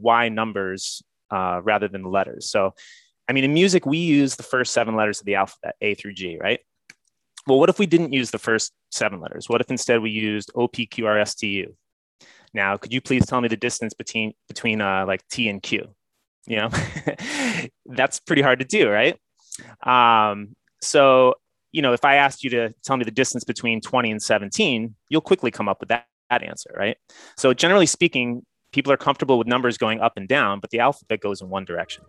why numbers uh, rather than the letters. So, I mean, in music, we use the first seven letters of the alphabet, A through G, right? Well, what if we didn't use the first seven letters? What if instead we used O, P, Q, R, S, T, U? Now, could you please tell me the distance between between uh, like T and Q? You know, that's pretty hard to do, right? Um, so, you know, if I asked you to tell me the distance between 20 and 17, you'll quickly come up with that, that answer, right? So, generally speaking, people are comfortable with numbers going up and down, but the alphabet goes in one direction.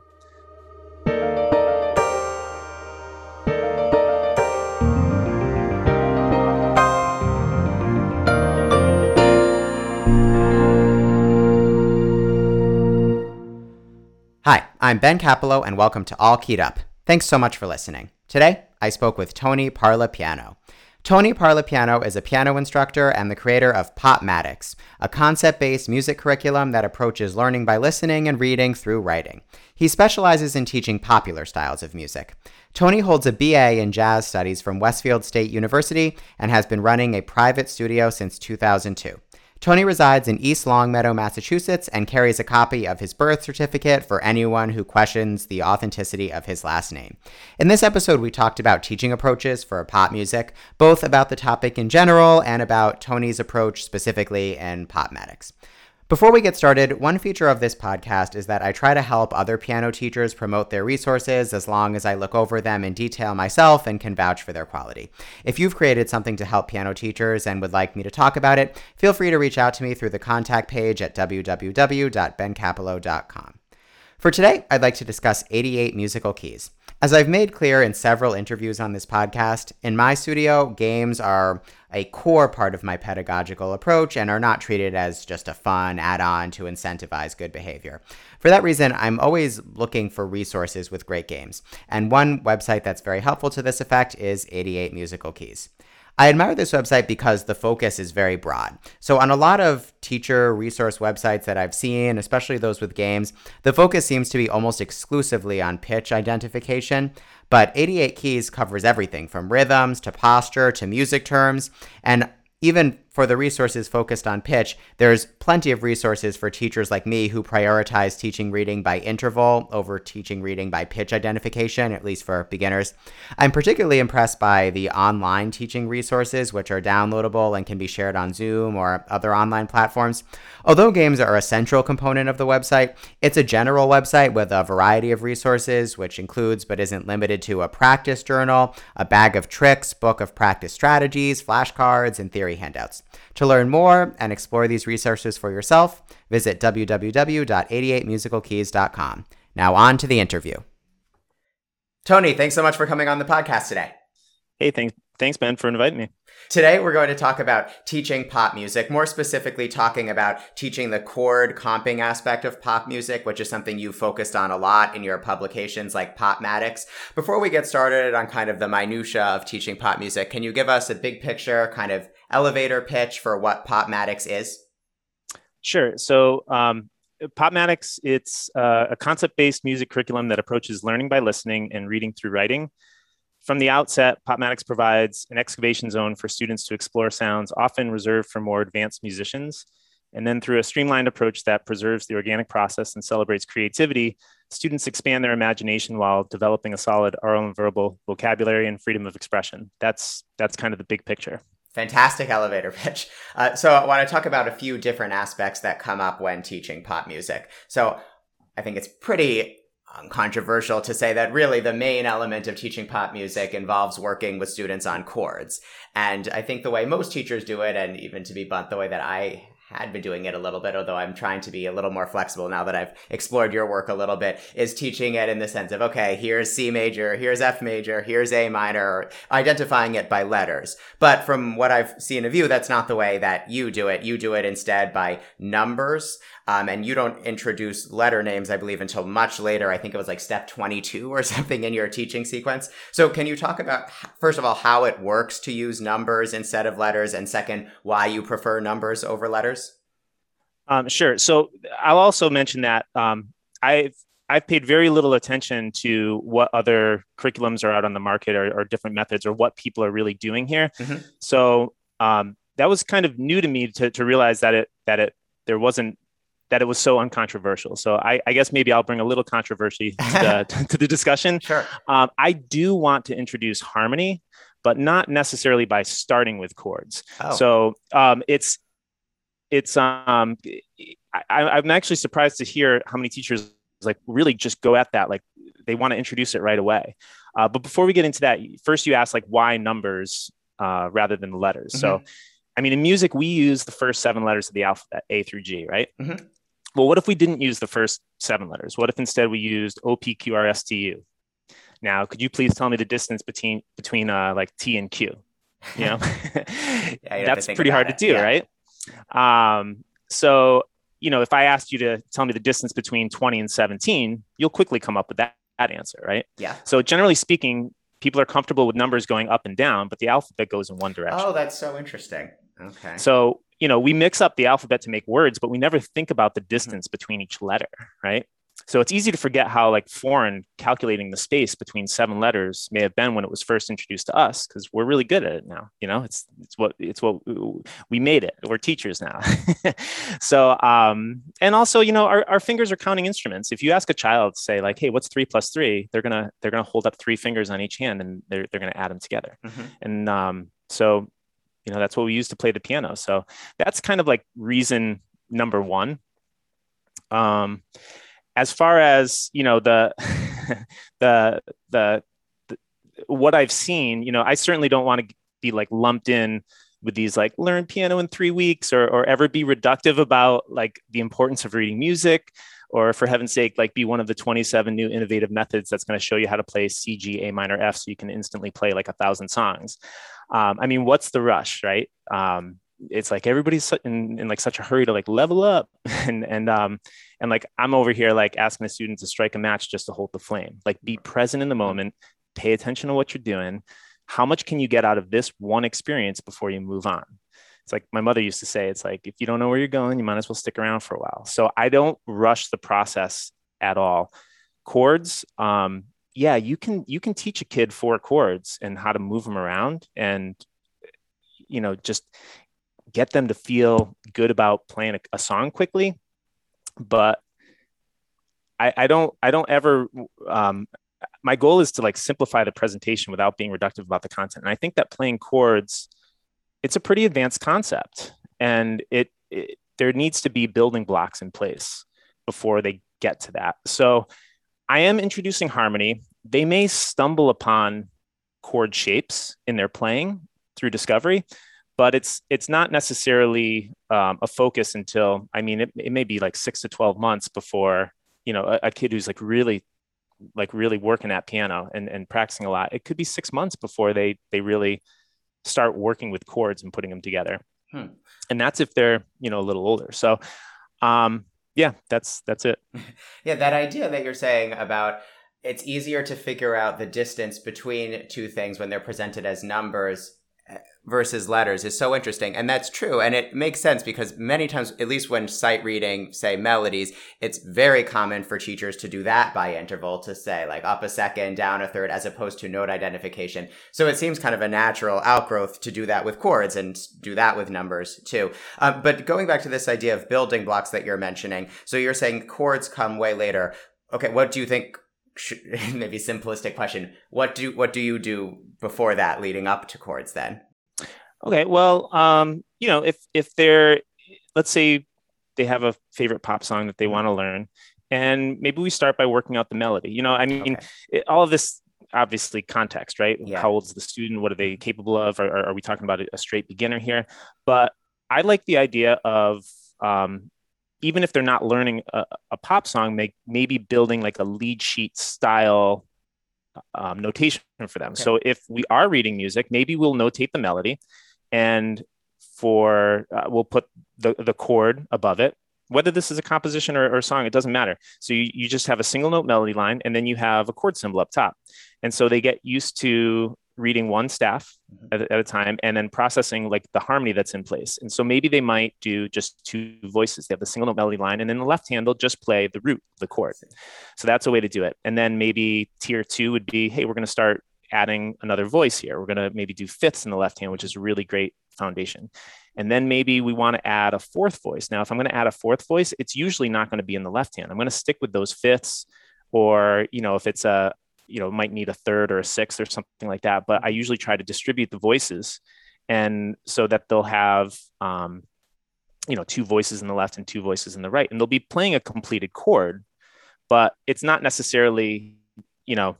Hi, I'm Ben Capello, and welcome to All Keyed Up. Thanks so much for listening. Today, I spoke with Tony Parlapiano. Tony Parlapiano is a piano instructor and the creator of Popmatics, a concept based music curriculum that approaches learning by listening and reading through writing. He specializes in teaching popular styles of music. Tony holds a BA in jazz studies from Westfield State University and has been running a private studio since 2002. Tony resides in East Longmeadow, Massachusetts, and carries a copy of his birth certificate for anyone who questions the authenticity of his last name. In this episode, we talked about teaching approaches for pop music, both about the topic in general and about Tony's approach specifically in Popmatics. Before we get started, one feature of this podcast is that I try to help other piano teachers promote their resources as long as I look over them in detail myself and can vouch for their quality. If you've created something to help piano teachers and would like me to talk about it, feel free to reach out to me through the contact page at www.bencapello.com. For today, I'd like to discuss 88 musical keys. As I've made clear in several interviews on this podcast, in my studio, games are a core part of my pedagogical approach and are not treated as just a fun add on to incentivize good behavior. For that reason, I'm always looking for resources with great games. And one website that's very helpful to this effect is 88 Musical Keys. I admire this website because the focus is very broad. So, on a lot of teacher resource websites that I've seen, especially those with games, the focus seems to be almost exclusively on pitch identification. But 88 Keys covers everything from rhythms to posture to music terms. And even for the resources focused on pitch, there's plenty of resources for teachers like me who prioritize teaching reading by interval over teaching reading by pitch identification, at least for beginners. I'm particularly impressed by the online teaching resources, which are downloadable and can be shared on Zoom or other online platforms. Although games are a central component of the website, it's a general website with a variety of resources, which includes but isn't limited to a practice journal, a bag of tricks, book of practice strategies, flashcards, and theory handouts. To learn more and explore these resources for yourself, visit www.88musicalkeys.com. Now, on to the interview. Tony, thanks so much for coming on the podcast today. Hey, thanks, thanks, Ben, for inviting me. Today, we're going to talk about teaching pop music, more specifically, talking about teaching the chord comping aspect of pop music, which is something you focused on a lot in your publications like Popmatics. Before we get started on kind of the minutiae of teaching pop music, can you give us a big picture, kind of elevator pitch for what Popmatics is? Sure. So, um, Popmatics, it's uh, a concept-based music curriculum that approaches learning by listening and reading through writing. From the outset, Popmatics provides an excavation zone for students to explore sounds often reserved for more advanced musicians. And then through a streamlined approach that preserves the organic process and celebrates creativity, students expand their imagination while developing a solid oral and verbal vocabulary and freedom of expression. That's, that's kind of the big picture. Fantastic elevator pitch. Uh, so, I want to talk about a few different aspects that come up when teaching pop music. So, I think it's pretty controversial to say that really the main element of teaching pop music involves working with students on chords. And I think the way most teachers do it, and even to be blunt, the way that I had been doing it a little bit, although I'm trying to be a little more flexible now that I've explored your work a little bit, is teaching it in the sense of, okay, here's C major, here's F major, here's A minor, identifying it by letters. But from what I've seen of you, that's not the way that you do it. You do it instead by numbers. Um, and you don't introduce letter names, I believe, until much later. I think it was like step 22 or something in your teaching sequence. So, can you talk about, first of all, how it works to use numbers instead of letters? And second, why you prefer numbers over letters? Um, sure. So, I'll also mention that um, I've I've paid very little attention to what other curriculums are out on the market or, or different methods or what people are really doing here. Mm-hmm. So um, that was kind of new to me to, to realize that it that it there wasn't that it was so uncontroversial. So I, I guess maybe I'll bring a little controversy to, the, to the discussion. Sure. Um, I do want to introduce harmony, but not necessarily by starting with chords. Oh. So um, it's it's um I, I'm actually surprised to hear how many teachers like really just go at that like they want to introduce it right away. Uh, but before we get into that, first you ask like why numbers uh, rather than the letters. Mm-hmm. So, I mean, in music we use the first seven letters of the alphabet, A through G, right? Mm-hmm. Well, what if we didn't use the first seven letters? What if instead we used O P Q R S T U? Now, could you please tell me the distance between between uh, like T and Q? You know, yeah, that's pretty hard it. to do, yeah. right? Um, so you know, if I asked you to tell me the distance between 20 and 17, you'll quickly come up with that, that answer, right? Yeah. So generally speaking, people are comfortable with numbers going up and down, but the alphabet goes in one direction. Oh, that's so interesting. Okay. So, you know, we mix up the alphabet to make words, but we never think about the distance mm-hmm. between each letter, right? So it's easy to forget how like foreign calculating the space between seven letters may have been when it was first introduced to us because we're really good at it now. You know, it's it's what it's what we made it. We're teachers now. so um, and also you know our, our fingers are counting instruments. If you ask a child, say like, hey, what's three plus three? They're gonna they're gonna hold up three fingers on each hand and they're they're gonna add them together. Mm-hmm. And um, so you know that's what we use to play the piano. So that's kind of like reason number one. Um, as far as you know the the the, what I've seen, you know, I certainly don't want to be like lumped in with these like learn piano in three weeks or, or ever be reductive about like the importance of reading music or for heaven's sake like be one of the 27 new innovative methods that's going to show you how to play c g a minor f so you can instantly play like a thousand songs um, i mean what's the rush right? Um, it's like everybody's in, in like such a hurry to like level up and and um and like i'm over here like asking the students to strike a match just to hold the flame. Like be present in the moment pay attention to what you're doing. How much can you get out of this one experience before you move on? It's like my mother used to say it's like if you don't know where you're going you might as well stick around for a while. So i don't rush the process at all. Chords um yeah you can you can teach a kid four chords and how to move them around and you know just get them to feel good about playing a, a song quickly but I, I don't I don't ever um, my goal is to like simplify the presentation without being reductive about the content. And I think that playing chords, it's a pretty advanced concept, and it, it there needs to be building blocks in place before they get to that. So I am introducing harmony. They may stumble upon chord shapes in their playing through discovery, but it's it's not necessarily um, a focus until I mean it, it may be like six to twelve months before you know a, a, kid who's like really like really working at piano and, and practicing a lot. It could be six months before they they really start working with chords and putting them together. Hmm. And that's if they're you know a little older. So um, yeah, that's that's it. yeah, that idea that you're saying about it's easier to figure out the distance between two things when they're presented as numbers versus letters is so interesting. And that's true. And it makes sense because many times, at least when sight reading, say melodies, it's very common for teachers to do that by interval to say like up a second, down a third, as opposed to note identification. So it seems kind of a natural outgrowth to do that with chords and do that with numbers too. Um, but going back to this idea of building blocks that you're mentioning, so you're saying chords come way later. Okay, what do you think maybe simplistic question what do what do you do before that leading up to chords then Okay, well, um, you know, if if they're let's say they have a favorite pop song that they mm-hmm. want to learn, and maybe we start by working out the melody. You know, I mean, okay. it, all of this obviously context, right? Yeah. How old is the student? What are they capable of? Or, are we talking about a straight beginner here? But I like the idea of um, even if they're not learning a, a pop song, make, maybe building like a lead sheet style um, notation for them. Okay. So if we are reading music, maybe we'll notate the melody and for uh, we'll put the, the chord above it whether this is a composition or, or song it doesn't matter so you, you just have a single note melody line and then you have a chord symbol up top and so they get used to reading one staff mm-hmm. at, at, a time and then processing like the harmony that's in place and so maybe they might do just two voices they have the single note melody line and then the left hand they'll just play the root the chord so that's a way to do it and then maybe tier two would be hey we're going to start adding another voice here we're going to maybe do fifths in the left hand which is a really great foundation. And then maybe we want to add a fourth voice. Now, if I'm going to add a fourth voice, it's usually not going to be in the left hand. I'm going to stick with those fifths, or you know, if it's a you know might need a third or a sixth or something like that. But I usually try to distribute the voices, and so that they'll have um, you know two voices in the left and two voices in the right, and they'll be playing a completed chord, but it's not necessarily you know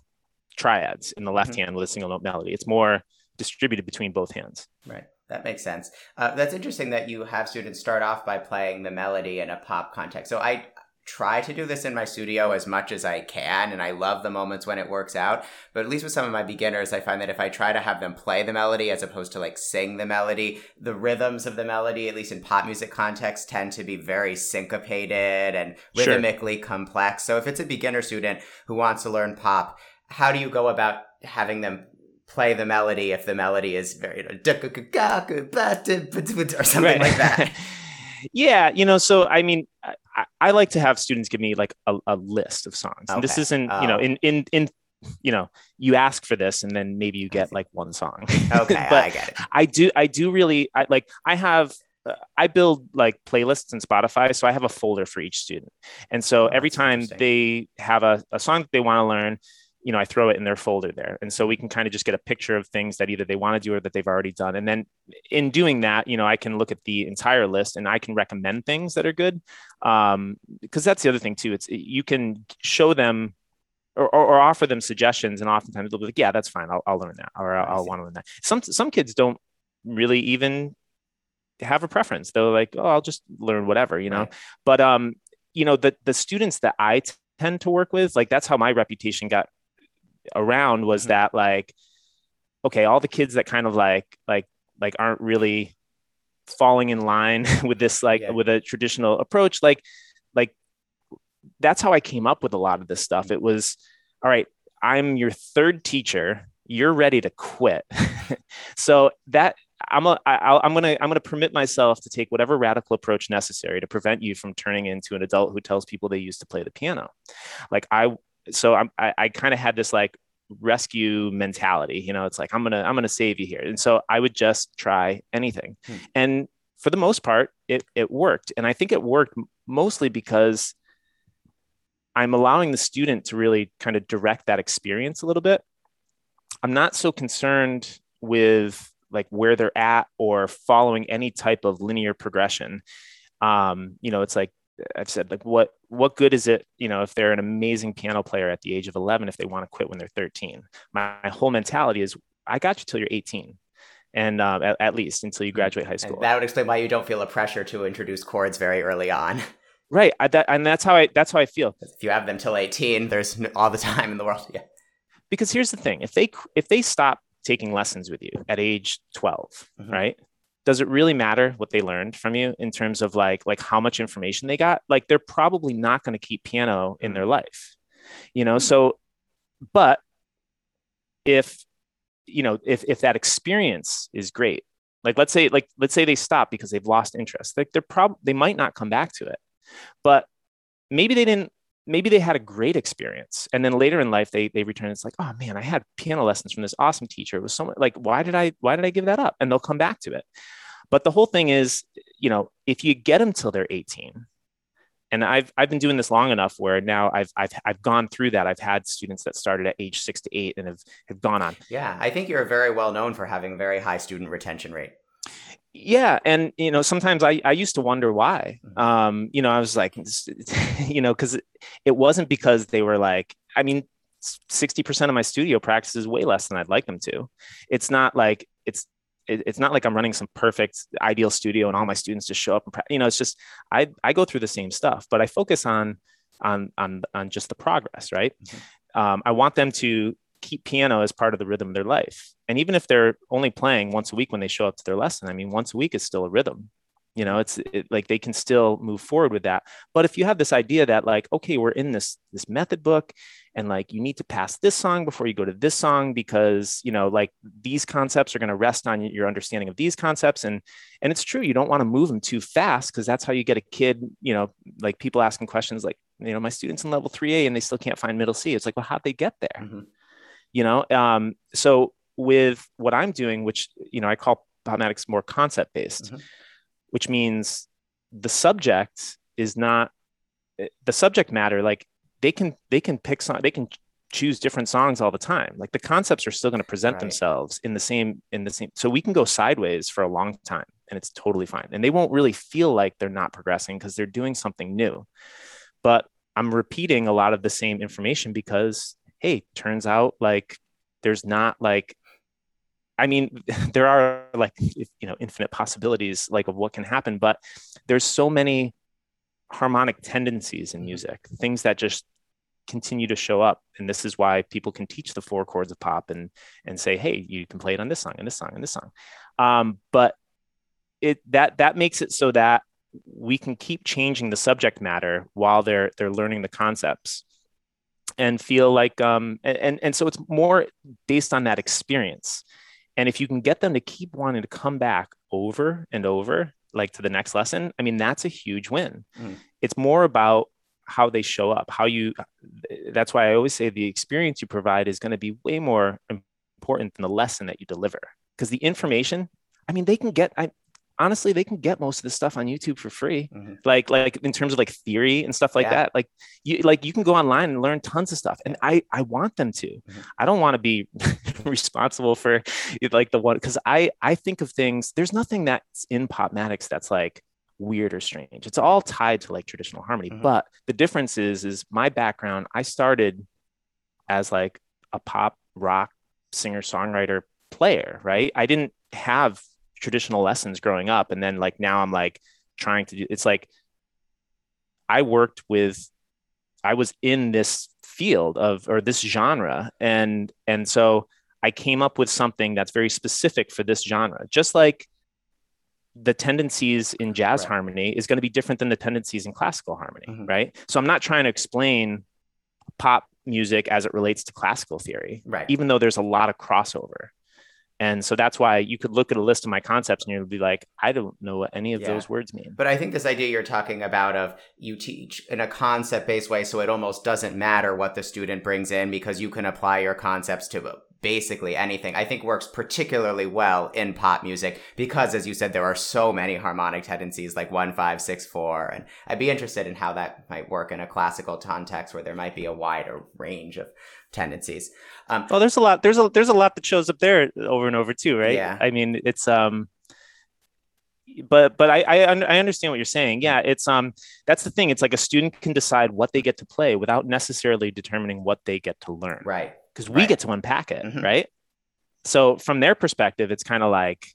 triads in the left mm-hmm. hand with a single note melody. It's more distributed between both hands. Right. That makes sense. Uh, that's interesting that you have students start off by playing the melody in a pop context. So I try to do this in my studio as much as I can, and I love the moments when it works out. But at least with some of my beginners, I find that if I try to have them play the melody as opposed to like sing the melody, the rhythms of the melody, at least in pop music context, tend to be very syncopated and rhythmically sure. complex. So if it's a beginner student who wants to learn pop, how do you go about having them play the melody if the melody is very or something right. like that. yeah, you know, so I mean, I, I, like to have students give me like a, a list of songs. Okay. And this isn't, oh. you know, oh. in in in you know, you ask for this and then maybe you get like one song. Okay, but I get it. I do I do really I like I have uh, I build like playlists in Spotify, so I have a folder for each student. And so oh, every time they have a, a song that they want to learn, you know, I throw it in their folder there. And so we can kind of just get a picture of things that either they want to do or that they've already done. And then in doing that, you know, I can look at the entire list and I can recommend things that are good. Um, because that's the other thing too. It's you can show them or, or, or, offer them suggestions and oftentimes they'll be like, yeah, that's fine. I'll, I'll learn that or I'll, I'll want to learn that. Some, some kids don't really even have a preference. They're like, oh, I'll just learn whatever, you know? Right. But, um, you know, the, the students that I t- tend to work with, like that's how my reputation got around was mm-hmm. that like okay all the kids that kind of like like like aren't really falling in line with this like yeah. with a traditional approach like like that's how i came up with a lot of this stuff. It was all right i'm your third teacher. You're ready to quit. So that i'm a, I, i'm gonna i'm gonna permit myself to take whatever radical approach necessary to prevent you from turning into an adult who tells people they used to play the piano. Like i so I'm, I, I kind of had this like rescue mentality. You know, it's like I'm gonna I'm gonna save you here, and so I would just try anything, hmm. and for the most part, it it worked, and I think it worked mostly because I'm allowing the student to really kind of direct that experience a little bit. I'm not so concerned with like where they're at or following any type of linear progression. Um, you know, it's like I've said like what what good is it you know if they're an amazing piano player at the age of 11 if they want to quit when they're 13 my, my whole mentality is I got you till you're 18 and uh, at, at, least until you graduate high school. and that would explain why you don't feel a pressure to introduce chords very early on. Right I, that, and that's how I that's how I feel. If you have them till 18 there's all the time in the world yeah. Because here's the thing if they if they stop taking lessons with you at age 12 mm-hmm. right does it really matter what they learned from you in terms of like like how much information they got? Like they're probably not going to keep piano in their life you know? So but if you know if if that experience is great like let's say like let's say they stop because they've lost interest like they're probably they might not come back to it but maybe they didn't maybe they had a great experience and then later in life they they return it's like oh man i had piano lessons from this awesome teacher. It was so much like why did i why did i give that up? And they'll come back to it but the whole thing is, you know, if you get them till they're 18, and I've I've been doing this long enough where now I've I've I've gone through that. I've had students that started at age six to eight and have have gone on. Yeah, I think you're very well known for having very high student retention rate. Yeah, and you know sometimes I I used to wonder why. Mm-hmm. Um, you know, I was like, you know, because it wasn't because they were like, I mean, 60% of my studio practice is way less than I'd like them to. It's not like it's it, it's not like I'm running some perfect ideal studio and all my students just show up and you know it's just I I go through the same stuff, but I focus on on on on just the progress, right? Mm-hmm. Um, I want them to keep piano as part of the rhythm of their life, and even if they're only playing once a week when they show up to their lesson, I mean once a week is still a rhythm you know it's it, like they can still move forward with that but if you have this idea that like okay we're in this this method book and like you need to pass this song before you go to this song because you know like these concepts are going to rest on your understanding of these concepts and and it's true you don't want to move them too fast because that's how you get a kid you know like people asking questions like you know my students in level 3a and they still can't find middle c it's like well how'd they get there mm-hmm. you know um so with what i'm doing which you know i call Popmatics more concept based, mm-hmm. Which means the subject is not the subject matter. Like they can they can pick song they can choose different songs all the time. Like the concepts are still going to present right. themselves in the same in the same. So we can go sideways for a long time, and it's totally fine. And they won't really feel like they're not progressing because they're doing something new. But I'm repeating a lot of the same information because hey, turns out like there's not like I mean, there are like you know infinite possibilities like of what can happen, but there's so many harmonic tendencies in music, things that just continue to show up, and this is why people can teach the four chords of pop and and say, hey, you can play it on this song and this song and this song. Um, but it that that makes it so that we can keep changing the subject matter while they're they're learning the concepts and feel like um and and so it's more based on that experience and if you can get them to keep wanting to come back over and over like to the next lesson i mean that's a huge win mm. it's more about how they show up how you that's why i always say the experience you provide is going to be way more important than the lesson that you deliver because the information i mean they can get I, honestly they can get most of this stuff on youtube for free mm-hmm. like like in terms of like theory and stuff like yeah. that like you like you can go online and learn tons of stuff and i i want them to mm-hmm. i don't want to be responsible for like the one because i i think of things there's nothing that's in popmatics that's like weird or strange it's all tied to like traditional harmony mm-hmm. but the difference is is my background i started as like a pop rock singer songwriter player right i didn't have traditional lessons growing up. And then like now i'm like trying to do it's like i worked with i was in this field of or this genre. And and so i came up with something that's very specific for this genre. Just like the tendencies in jazz right. harmony is going to be different than the tendencies in classical harmony mm-hmm. right? So i'm not trying to explain pop music as it relates to classical theory right. even though there's a lot of crossover and so that's why you could look at a list of my concepts and you'll be like, I don't know what any of yeah. those words mean. But I think this idea you're talking about of you teach in a concept based way, so it almost doesn't matter what the student brings in because you can apply your concepts to basically anything, I think works particularly well in pop music because, as you said, there are so many harmonic tendencies like one, five, six, four. And I'd be interested in how that might work in a classical context where there might be a wider range of tendencies. Um, well, there's a lot. There's a there's a lot that shows up there over and over too, right? Yeah. I mean, it's um, but but I I, I understand what you're saying. Yeah, it's um, that's the thing. It's like a student can decide what they get to play without necessarily determining what they get to learn. Right. Because we right. get to unpack it, mm-hmm. right? So from their perspective, it's kind of like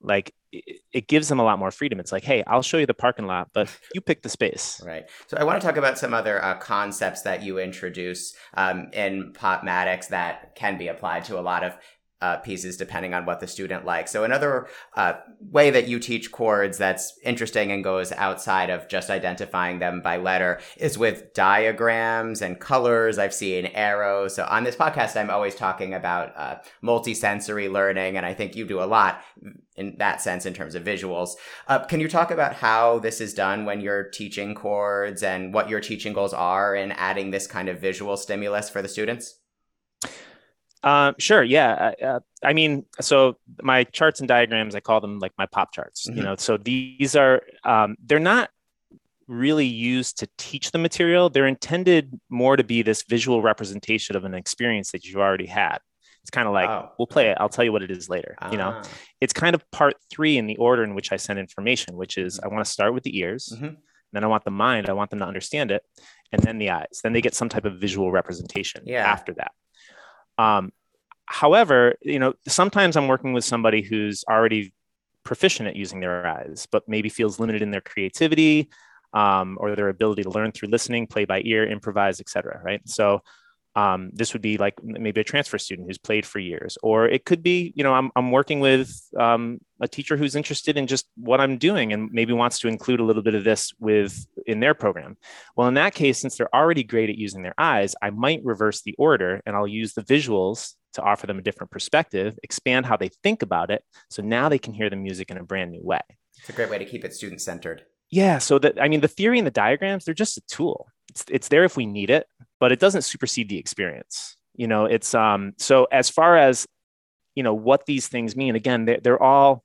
like it, gives them a lot more freedom. It's like, hey, I'll show you the parking lot, but you pick the space. Right. So I want to talk about some other uh, concepts that you introduce um, in Popmatics that can be applied to a lot of uh, pieces depending on what the student likes. So another uh, way that you teach chords that's interesting and goes outside of just identifying them by letter is with diagrams and colors. I've seen arrows. So on this podcast, I'm always talking about uh, multisensory learning, and I think you do a lot in that sense in terms of visuals. Uh, can you talk about how this is done when you're teaching chords and what your teaching goals are in adding this kind of visual stimulus for the students? Um, sure. Yeah. Uh, uh, I mean, so my charts and diagrams, I call them like my pop charts. Mm-hmm. You know, so these are um, they're not really used to teach the material. They're intended more to be this visual representation of an experience that you've already had. It's kind of like we'll play it. I'll tell you what it is later. Ah. You know, ah. it's kind of part three in the order in which I send information, which is mm-hmm. I want to start with the ears, mm-hmm. then I want the mind. I want them to understand it, and then the eyes. Then they get some type of visual representation yeah. after that. Um, however, you know, sometimes I'm working with somebody who's already proficient at using their eyes, but maybe feels limited in their creativity um, or their ability to learn through listening, play by ear, improvise, etc. Right. So um, this would be like maybe a transfer student who's played for years, or it could be, you know, I'm, I'm working with um, a teacher who's interested in just what I'm doing and maybe wants to include a little bit of this with in their program. Well, in that case, since they're already great at using their eyes, I might reverse the order and I'll use the visuals to offer them a different perspective, expand how they think about it. So now they can hear the music in a brand new way. It's a great way to keep it student centered. Yeah. So that, I mean, the theory and the diagrams, they're just a tool. It's, it's there if we need it, but it doesn't supersede the experience. You know, it's um so as far as you know what these things mean again they're, they're all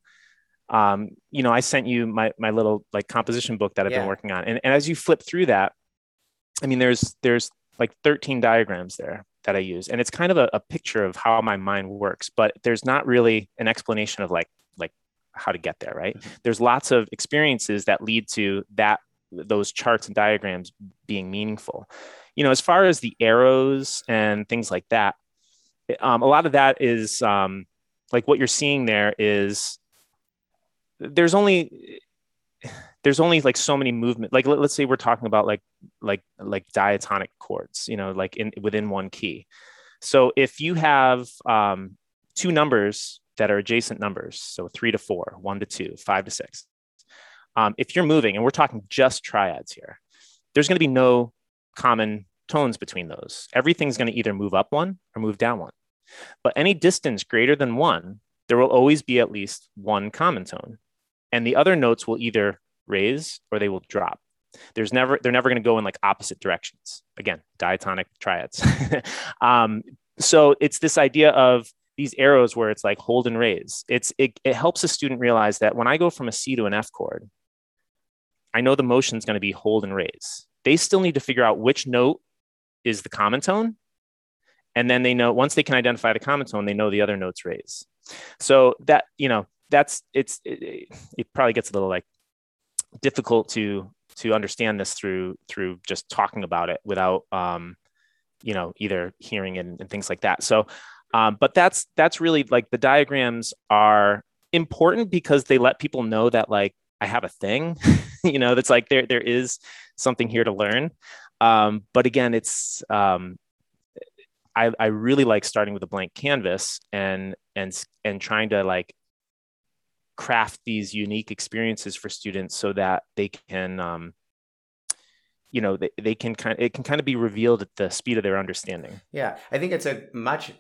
um, you know i sent you my my little like composition book that i've yeah. been working on and, and as you flip through that i mean there's there's like 13 diagrams there that i use and it's kind of a, a picture of how my mind works but there's not really an explanation of like like how to get there right mm-hmm. there's lots of experiences that lead to that those charts and diagrams being meaningful. You know as far as the arrows and things like that um, a lot of that is um, like what you're seeing there is there's only there's only like so many movement like let, us say we're talking about like like like diatonic chords you know like in within one key. So if you have um, two numbers that are adjacent numbers so three to four one to two five to six um, if you're moving and we're talking just triads here there's going to be no common tones between those everything's going to either move up one or move down one but any distance greater than one, there will always be at least one common tone. And the other notes will either raise or they will drop. There's never, they're never going to go in like opposite directions. Again, diatonic triads. um, so it's this idea of these arrows where it's like hold and raise. It's, it, it helps a student realize that when I go from a C to an F chord, I know the motion is going to be hold and raise. They still need to figure out which note is the common tone and then they know once they can identify the common tone they know the other notes raise. So that you know that's it's it, it, probably gets a little like difficult to to understand this through through just talking about it without um you know either hearing and, and things like that. So um but that's that's really like the diagrams are important because they let people know that like i have a thing you know that's like there there is something here to learn. Um but again it's um I, I really like starting with a blank canvas and and and trying to like craft these unique experiences for students so that they can um, you know they, they can kind of, it can kind of be revealed at the speed of their understanding. Yeah i think it's a much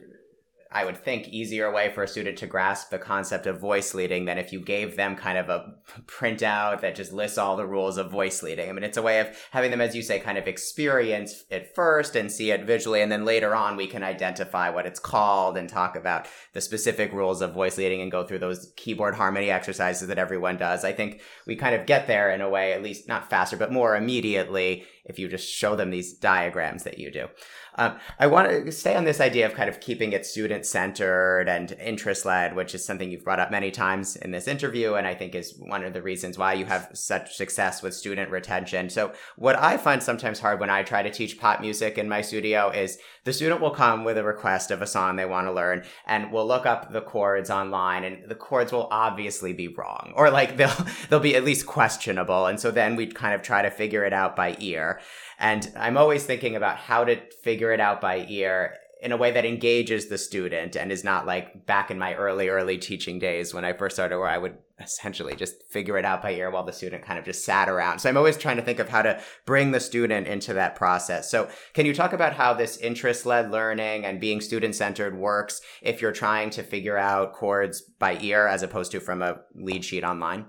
I would think, easier way for a student to grasp the concept of voice leading than if you gave them kind of a printout that just lists all the rules of voice leading. I mean, it's a way of having them, as you say, kind of experience it first and see it visually. And then later on, we can identify what it's called and talk about the specific rules of voice leading and go through those keyboard harmony exercises that everyone does. I think we kind of get there in a way, at least not faster, but more immediately if you just show them these diagrams that you do. Um, I want to stay on this idea of kind of keeping it student centered and interest led, which is something you've brought up many times in this interview, and I think is one of the reasons why you have such success with student retention. So, what I find sometimes hard when I try to teach pop music in my studio is the student will come with a request of a song they want to learn, and we'll look up the chords online, and the chords will obviously be wrong, or like they'll they'll be at least questionable, and so then we kind of try to figure it out by ear. And I'm always thinking about how to figure it out by ear in a way that engages the student and is not like back in my early, early teaching days when I first started, where I would essentially just figure it out by ear while the student kind of just sat around. So I'm always trying to think of how to bring the student into that process. So can you talk about how this interest led learning and being student centered works if you're trying to figure out chords by ear as opposed to from a lead sheet online?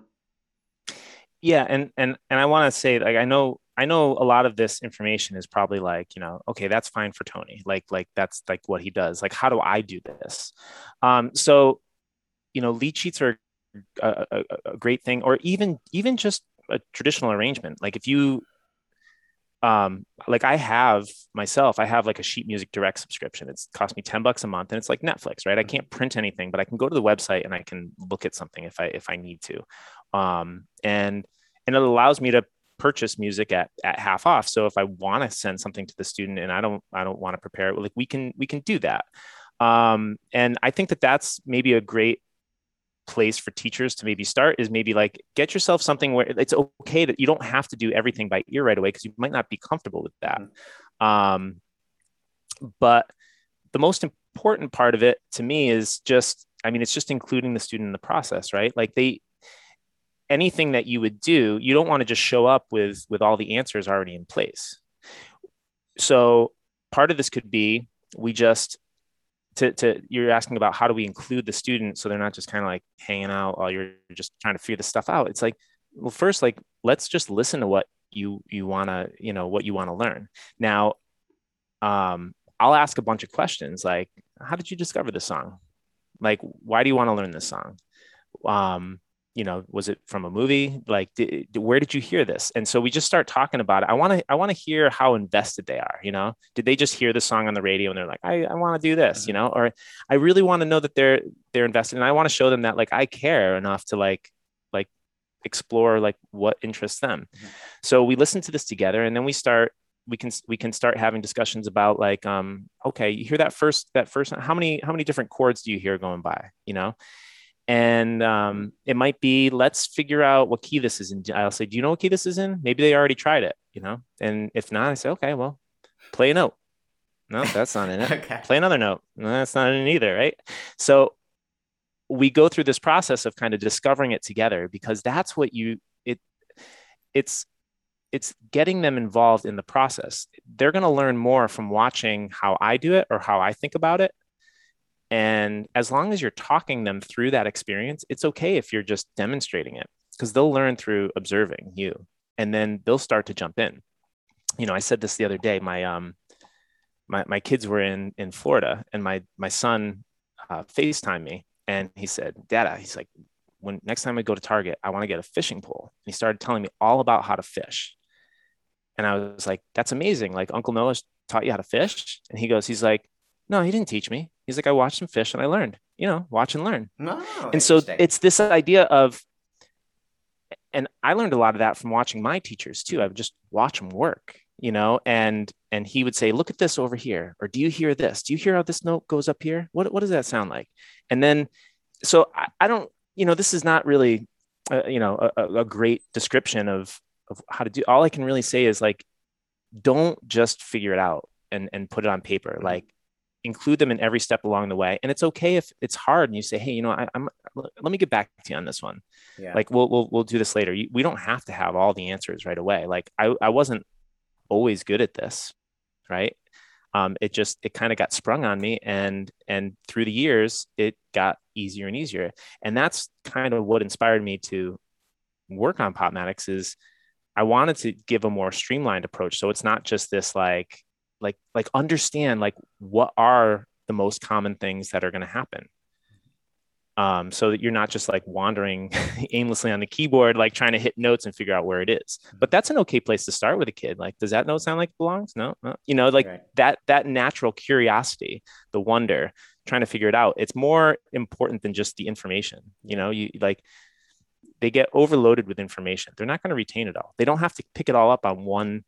Yeah, and and and I want to say like I know I know a lot of this information is probably like, you know, okay, that's fine for Tony. Like, like that's like what he does. Like, how do I do this? Um, so, you know, lead sheets are a, a, a great thing, or even even just a traditional arrangement. Like if you um like i have myself i have like a sheet music direct subscription it's cost me 10 bucks a month and it's like netflix right i can't print anything but i can go to the website and i can look at something if i if i need to um and and it allows me to purchase music at, at half off. So if I want to send something to the student and I don't I don't want to prepare it, like we can we can do that. Um, and I think that that's maybe a great place for teachers to maybe start is maybe like get yourself something where it's okay that you don't have to do everything by ear right away because you might not be comfortable with that. Mm-hmm. Um, but the most important part of it to me is just I mean it's just including the student in the process, right? Like they anything that you would do, you don't want to just show up with with all the answers already in place. So part of this could be we just to, to you're asking about how do we include the student so they're not just kind of like hanging out while you're just trying to figure this stuff out. It's like, well, first, like let's just listen to what you you want to you know what you want to learn. Now, um, I'll ask a bunch of questions like, how did you discover the song? like why do you want to learn this song um you know was it from a movie? Like did, where did you hear this? And so we just start talking about it. I want to i want to hear how invested they are you know? Did they just hear the song on the radio and they're like i, I want to do this you mm-hmm. know? Or i really want to know that they're they're invested and i want to show them that like i care enough to like like explore like what interests them. Mm-hmm. so we listen to this together and then we start we can we can start having discussions about like um okay you hear that first that first how many how many different chords do you hear going by? you know and um, it might be let's figure out what key this is in. I'll say do you know what key this is in? Maybe they already tried it you know? And if not i say okay well play a note. No that's not in it. Okay. play another note. No, that's not in it either right? So we go through this process of kind of discovering it together because that's what you it it's it's getting them involved in the process. They're going to learn more from watching how i do it or how i think about it and as long as you're talking them through that experience, it's okay if you're just demonstrating it because they'll learn through observing you and then they'll start to jump in. You know, I said this the other day, my, um, my, my kids were in, in Florida and my, my son uh, me and he said, Dada, he's like, when next time I go to Target, I want to get a fishing pole. And he started telling me all about how to fish. And I was like, that's amazing. Like Uncle Noah taught you how to fish. And he goes, he's like, no, he didn't teach me. He's like, I watched him fish and I learned, you know, watch and learn. Oh, and so it's this idea of, and I learned a lot of that from watching my teachers too. I would just watch them work, you know, and and he would say, look at this over here, or do you hear this? Do you hear how this note goes up here? What what does that sound like? And then, so I, I don't, you know, this is not really, uh, you know, a, a great description of of how to do. All I can really say is like, don't just figure it out and and put it on paper. Mm-hmm. Like include them in every step along the way. And it's okay if it's hard and you say, Hey, you know, I, am let me get back to you on this one. Yeah. Like we'll, we'll, we'll do this later. We don't have to have all the answers right away. Like I, I wasn't always good at this. Right. Um, it just, it kind of got sprung on me and, and through the years it got easier and easier. And that's kind of what inspired me to work on Popmatics is I wanted to give a more streamlined approach. So it's not just this like, like like understand like what are the most common things that are going to happen. Um, so that you're not just like wandering aimlessly on the keyboard like trying to hit notes and figure out where it is. But that's an okay place to start with a kid. Like does that note sound like it belongs? No, no. you know like right. that that natural curiosity the wonder trying to figure it out it's more important than just the information. You know you like they get overloaded with information. They're not going to retain it all. They don't have to pick it all up on one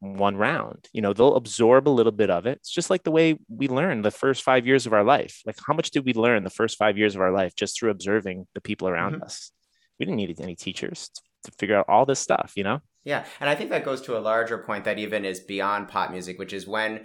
one round. You know, they'll absorb a little bit of it. It's just like the way we learn the first five years of our life. Like, how much did we learn the first five years of our life just through observing the people around mm-hmm. us? We didn't need any teachers to figure out all this stuff, you know? Yeah. And I think that goes to a larger point that even is beyond pop music, which is when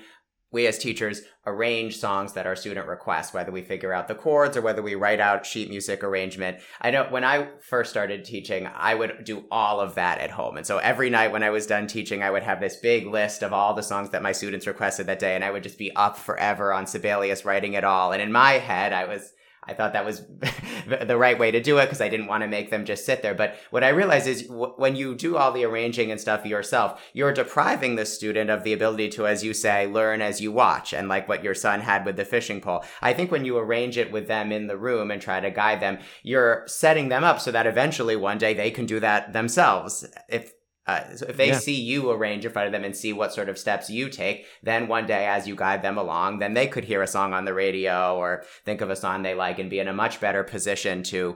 we as teachers arrange songs that our student requests, whether we figure out the chords or whether we write out sheet music arrangement. I know when I first started teaching, I would do all of that at home. And so every night when I was done teaching, I would have this big list of all the songs that my students requested that day. And I would just be up forever on Sibelius writing it all. And in my head, I was I thought that was the right way to do it because I didn't want to make them just sit there. But what I realized is w- when you do all the arranging and stuff yourself, you're depriving the student of the ability to, as you say, learn as you watch. And like what your son had with the fishing pole. I think when you arrange it with them in the room and try to guide them, you're setting them up so that eventually one day they can do that themselves. If uh, so if they yeah. see you arrange in front of them and see what sort of steps you take, then one day as you guide them along, then they could hear a song on the radio or think of a song they like and be in a much better position to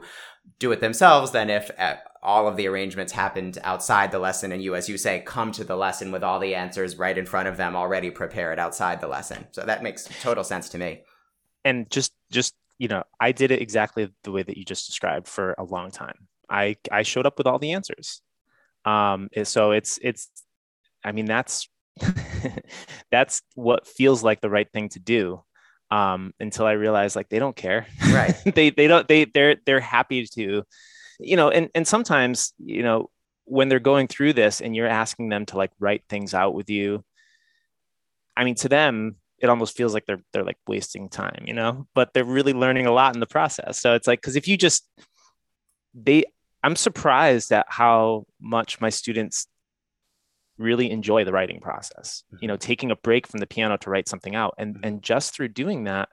do it themselves than if uh, all of the arrangements happened outside the lesson and you, as you say, come to the lesson with all the answers right in front of them already prepared outside the lesson. So that makes total sense to me. And just, just, you know, I did it exactly the way that you just described for a long time. I, I showed up with all the answers um, so it's it's, I mean that's that's what feels like the right thing to do. Um, until I realized like they don't care. Right. they they don't they they're they're happy to, you know, and and sometimes you know when they're going through this and you're asking them to like write things out with you. I mean, to them, it almost feels like they're they're like wasting time, you know, but they're really learning a lot in the process. So it's like because if you just they I'm surprised at how much my students really enjoy the writing process. You know, mm-hmm. taking a break from the piano to write something out, and mm-hmm. and just through doing that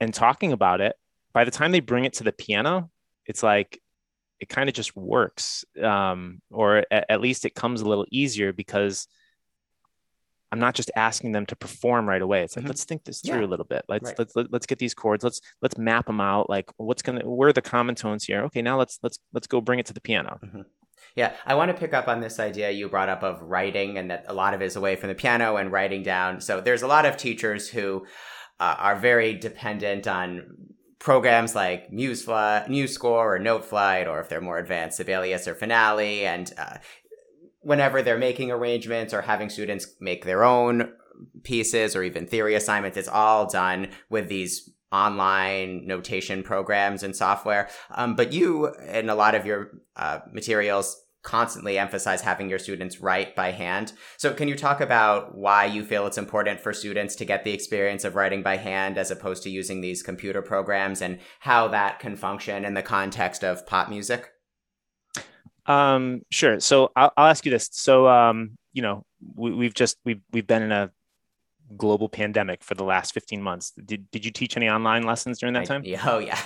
and talking about it, by the time they bring it to the piano, it's like it kind of just works, um, or at, at least it comes a little easier because I'm not just asking them to perform right away. It's like, mm-hmm. let's think this through yeah. a little bit. Let's, right. let's, let, us get these chords. Let's, let's map them out. Like what's going to, where are the common tones here? Okay. Now let's, let's, let's go bring it to the piano. Mm-hmm. Yeah. I want to pick up on this idea you brought up of writing and that a lot of it is away from the piano and writing down. So there's a lot of teachers who uh, are very dependent on programs like MuseFly, MuseScore or NoteFlight, or if they're more advanced, Sibelius or Finale. And uh, whenever they're making arrangements or having students make their own pieces or even theory assignments, it's all done with these online notation programs and software. Um, but you, in a lot of your uh, materials, constantly emphasize having your students write by hand. So, can you talk about why you feel it's important for students to get the experience of writing by hand as opposed to using these computer programs and how that can function in the context of pop music? Um, sure. So I'll, I'll ask you this. So, um, you know, we, have just we've we've been in a global pandemic for the last 15 months. Did did you teach any online lessons during that time? I, oh yeah,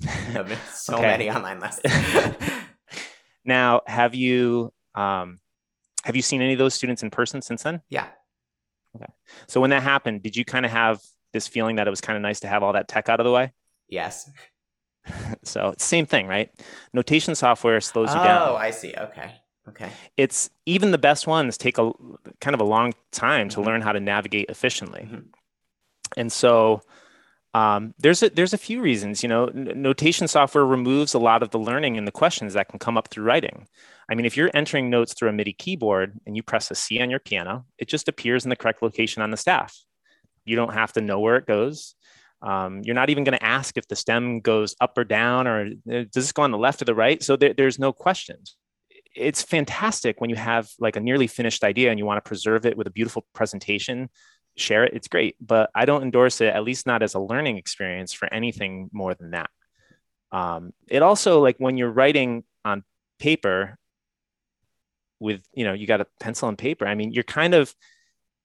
so many online lessons. now, have you um, have you seen any of those students in person since then? Yeah. Okay. So when that happened, did you kind of have this feeling that it was kind of nice to have all that tech out of the way? Yes. so same thing, right? Notation software slows you down. Oh, I see. Okay. Okay. It's even the best ones take a kind of a long time to mm-hmm. learn how to navigate efficiently. Mm-hmm. And so um, there's a, there's a few reasons, you know, n- notation software removes a lot of the learning and the questions that can come up through writing. I mean, if you're entering notes through a MIDI keyboard and you press a C on your piano, it just appears in the correct location on the staff. You don't have to know where it goes. Um, you're not even going to ask if the stem goes up or down or uh, does this go on the left or the right. So there, there's no questions. It's fantastic when you have like a nearly finished idea and you want to preserve it with a beautiful presentation, share it. It's great, but I don't endorse it, at least not as a learning experience for anything more than that. Um, it also like when you're writing on paper with, you know, you got a pencil and paper. I mean, you're kind of,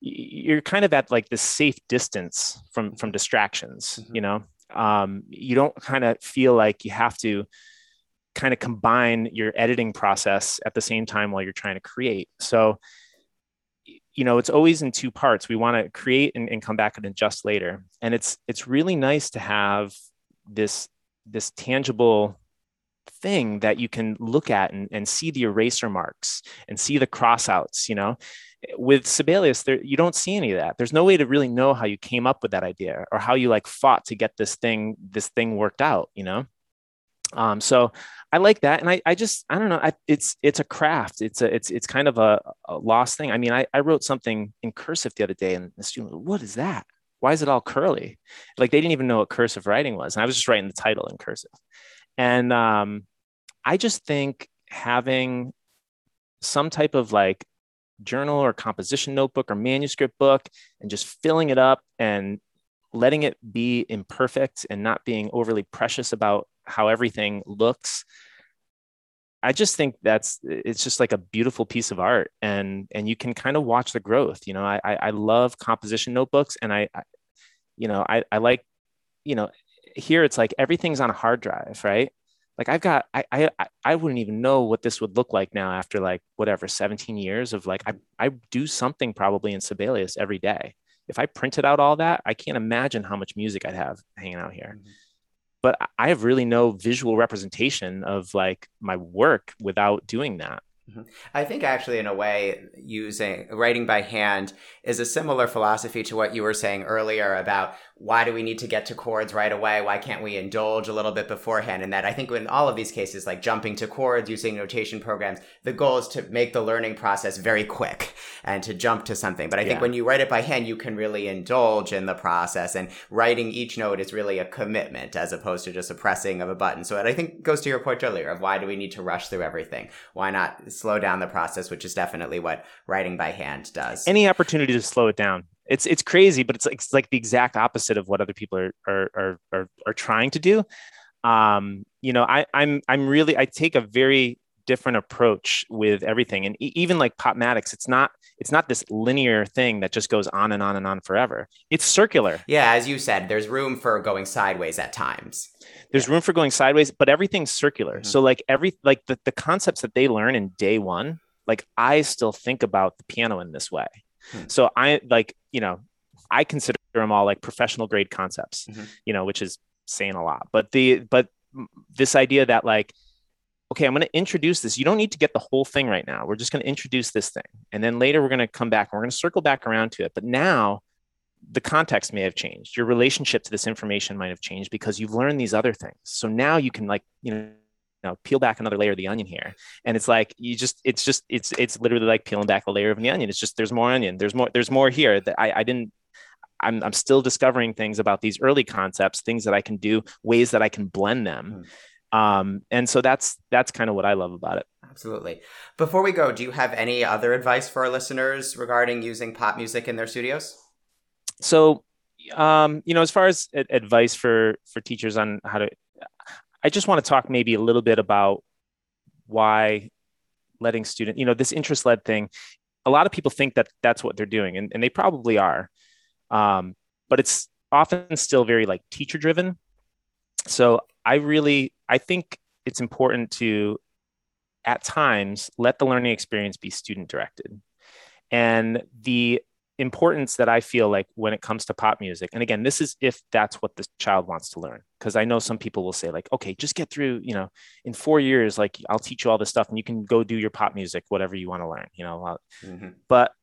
you're kind of at like this safe distance from from distractions mm-hmm. you know? Um, you don't kind of feel like you have to kind of combine your editing process at the same time while you're trying to create. So you know it's always in two parts. We want to create and, and come back and adjust later. And it's it's really nice to have this this tangible thing that you can look at and, and see the eraser marks and see the crossouts you know with Sibelius, there you don't see any of that. There's no way to really know how you came up with that idea or how you like fought to get this thing this thing worked out. You know, um, so I like that, and I, I just I don't know. I, it's it's a craft. It's a it's it's kind of a, a lost thing. I mean, I, I wrote something in cursive the other day, and the student, what is that? Why is it all curly? Like they didn't even know what cursive writing was, and I was just writing the title in cursive. And um, I just think having some type of like journal or composition notebook or manuscript book and just filling it up and letting it be imperfect and not being overly precious about how everything looks. I just think that's it's just like a beautiful piece of art and and you can kind of watch the growth you know? I i love composition notebooks and i, I you know i i like you know here it's like everything's on a hard drive right like I've got I, I I wouldn't even know what this would look like now after like whatever 17 years of like I, I do something probably in Sibelius every day. If I printed out all that, I can't imagine how much music I'd have hanging out here. Mm-hmm. But I have really no visual representation of like my work without doing that. Mm-hmm. I think actually, in a way, using writing by hand is a similar philosophy to what you were saying earlier about why do we need to get to chords right away? Why can't we indulge a little bit beforehand? And that I think in all of these cases, like jumping to chords, using notation programs, the goal is to make the learning process very quick and to jump to something. But I think yeah. when you write it by hand, you can really indulge in the process. And writing each note is really a commitment as opposed to just a pressing of a button. So I think goes to your point earlier of why do we need to rush through everything? Why not slow down the process, which is definitely what writing by hand does. Any opportunity to slow it down it's it's crazy, but it's like it's like the exact opposite of what other people are are are are, are trying to do. Um, you know, I, I'm I'm really I take a very different approach with everything and even like popmatics it's not it's not this linear thing that just goes on and on and on forever it's circular yeah as you said there's room for going sideways at times there's yeah. room for going sideways but everything's circular mm-hmm. so like every like the, the concepts that they learn in day one like i still think about the piano in this way hmm. so i like you know i consider them all like professional grade concepts mm-hmm. you know which is saying a lot but the but this idea that like okay, I'm going to introduce this. You don't need to get the whole thing right now. We're just going to introduce this thing. And then later we're going to come back and we're going to circle back around to it. But now the context may have changed. Your relationship to this information might have changed because you've learned these other things. So now you can like, you know, know, peel back another layer of the onion here. And it's like you just it's just it's it's literally like peeling back a layer of the onion. It's just there's more onion. There's more there's more here that I, I didn't I'm, I'm still discovering things about these early concepts, things that I can do, ways that I can blend them. Mm um, and so that's that's kind of what I love about it. Absolutely. Before we go, do you have any other advice for our listeners regarding using pop music in their studios? So, um, you know, as far as advice for for teachers on how to, I just want to talk maybe a little bit about why letting student, you know, this interest led thing. A lot of people think that that's what they're doing, and, and they probably are, um, but it's often still very like teacher driven. So I really I think it's important to, at times, let the learning experience be student directed. And the importance that I feel like when it comes to pop music, and again, this is if that's what the child wants to learn. Because I know some people will say, like, okay, just get through, you know, in four years, like I'll teach you all this stuff and you can go do your pop music, whatever you want to learn, you know. Mm-hmm. But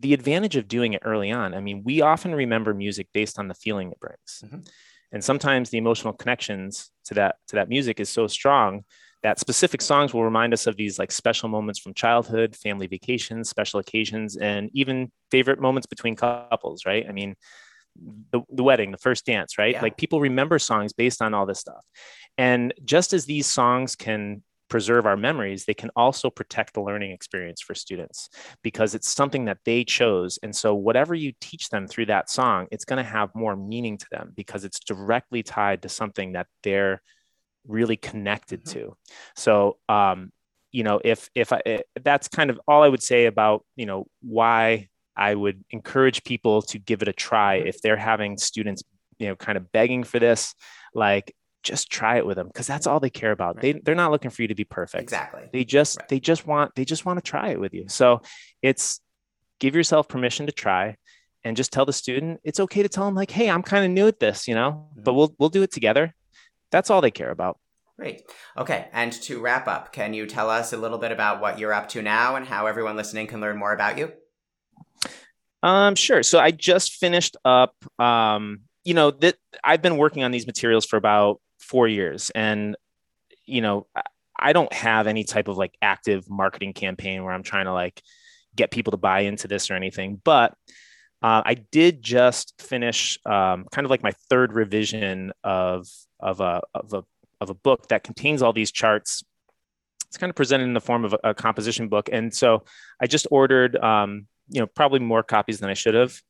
the advantage of doing it early on, I mean, we often remember music based on the feeling it brings. Mm-hmm and sometimes the emotional connections to that to that music is so strong that specific songs will remind us of these like special moments from childhood family vacations special occasions and even favorite moments between couples right? I mean the, the wedding the first dance right? Yeah. like people remember songs based on all this stuff. And just as these songs can preserve our memories, they can also protect the learning experience for students because it's something that they chose. And so, whatever you teach them through that song, it's going to have more meaning to them because it's directly tied to something that they're really connected mm-hmm. to. So, um, you know, if if I, if that's kind of all I would say about you know why I would encourage people to give it a try mm-hmm. if they're having students you know kind of begging for this like just try it with them because that's all they care about. Right. They they're not looking for you to be perfect. Exactly. They just right. they just want they just want to try it with you. So it's give yourself permission to try and just tell the student it's okay to tell them like, hey, I'm kind of new at this, you know, mm-hmm. but we'll we'll do it together. That's all they care about. Great. Okay. And to wrap up, can you tell us a little bit about what you're up to now and how everyone listening can learn more about you? Um, sure. So I just finished up um, you know that I've been working on these materials for about four years. And you know i don't have any type of like active marketing campaign where i'm trying to like get people to buy into this or anything. But uh, i did just finish um, kind of like my third revision of of a, of a of a book that contains all these charts. It's kind of presented in the form of a, a composition book. And so i just ordered um, you know probably more copies than i should have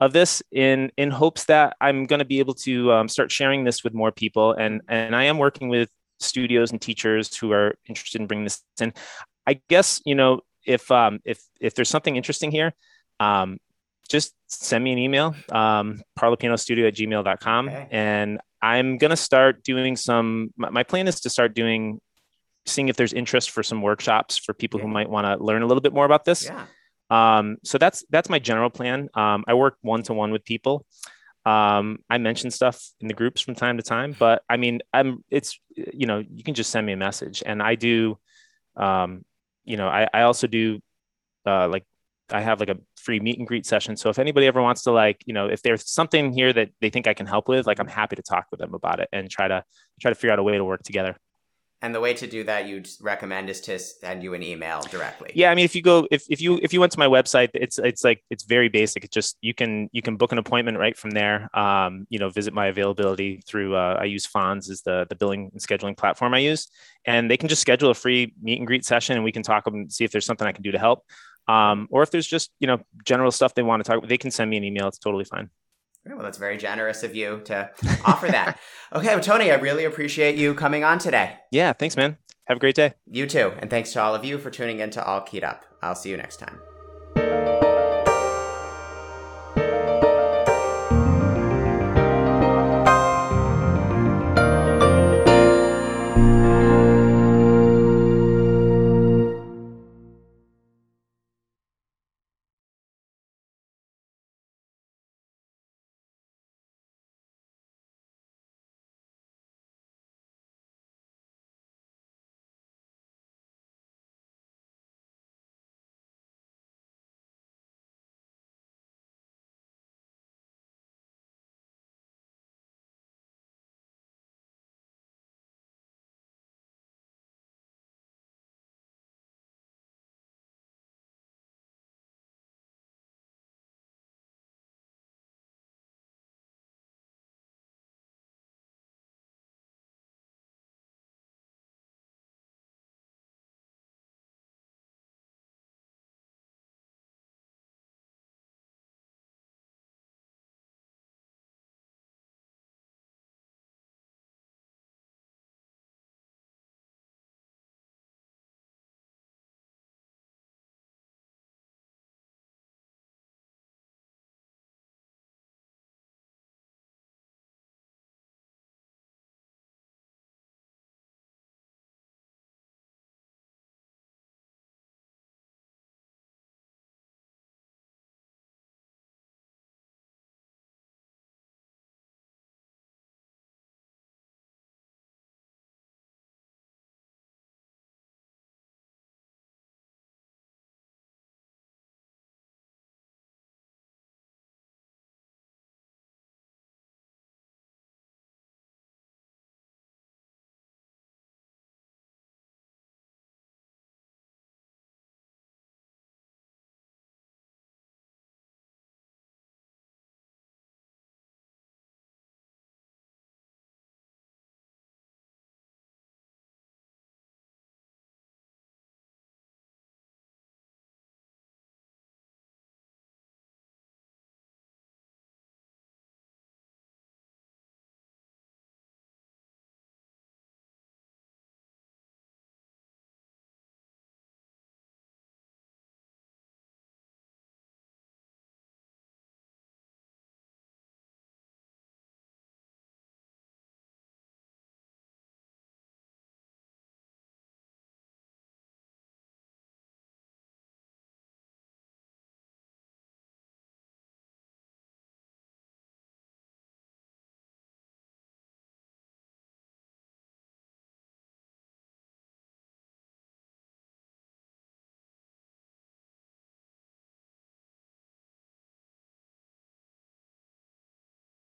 of this in in hopes that I'm going to be able to um, start sharing this with more people. And and I am working with studios and teachers who are interested in bringing this in. I guess you know if um, if if there's something interesting here, um, just send me an email, um, parlapianostudio at gmail.com. Okay. And I'm going to start doing some, my, my, plan is to start doing, seeing if there's interest for some workshops for people yeah. who might want to learn a little bit more about this. Yeah. Um, so that's that's my general plan. Um, I work one to one with people. Um, I mention stuff in the groups from time to time, but I mean, I'm it's you know you can just send me a message, and I do. Um, you know, I, I also do uh, like I have like a free meet and greet session. So if anybody ever wants to like, you know, if there's something here that they think I can help with, like I'm happy to talk with them about it and try to try to figure out a way to work together. And the way to do that you'd recommend is to send you an email directly. Yeah, I mean, if you go, if, if you if you went to my website, it's it's like it's very basic. It's just you can you can book an appointment right from there. Um, you know, visit my availability through uh, I use Fons as the the billing and scheduling platform I use, and they can just schedule a free meet and greet session, and we can talk and see if there's something I can do to help. Um, or if there's just you know general stuff they want to talk they can send me an email. It's totally fine. Well, that's very generous of you to offer that. okay, well, Tony, I really appreciate you coming on today. Yeah, thanks, man. Have a great day. You too. And thanks to all of you for tuning in to All Keyed Up. I'll see you next time.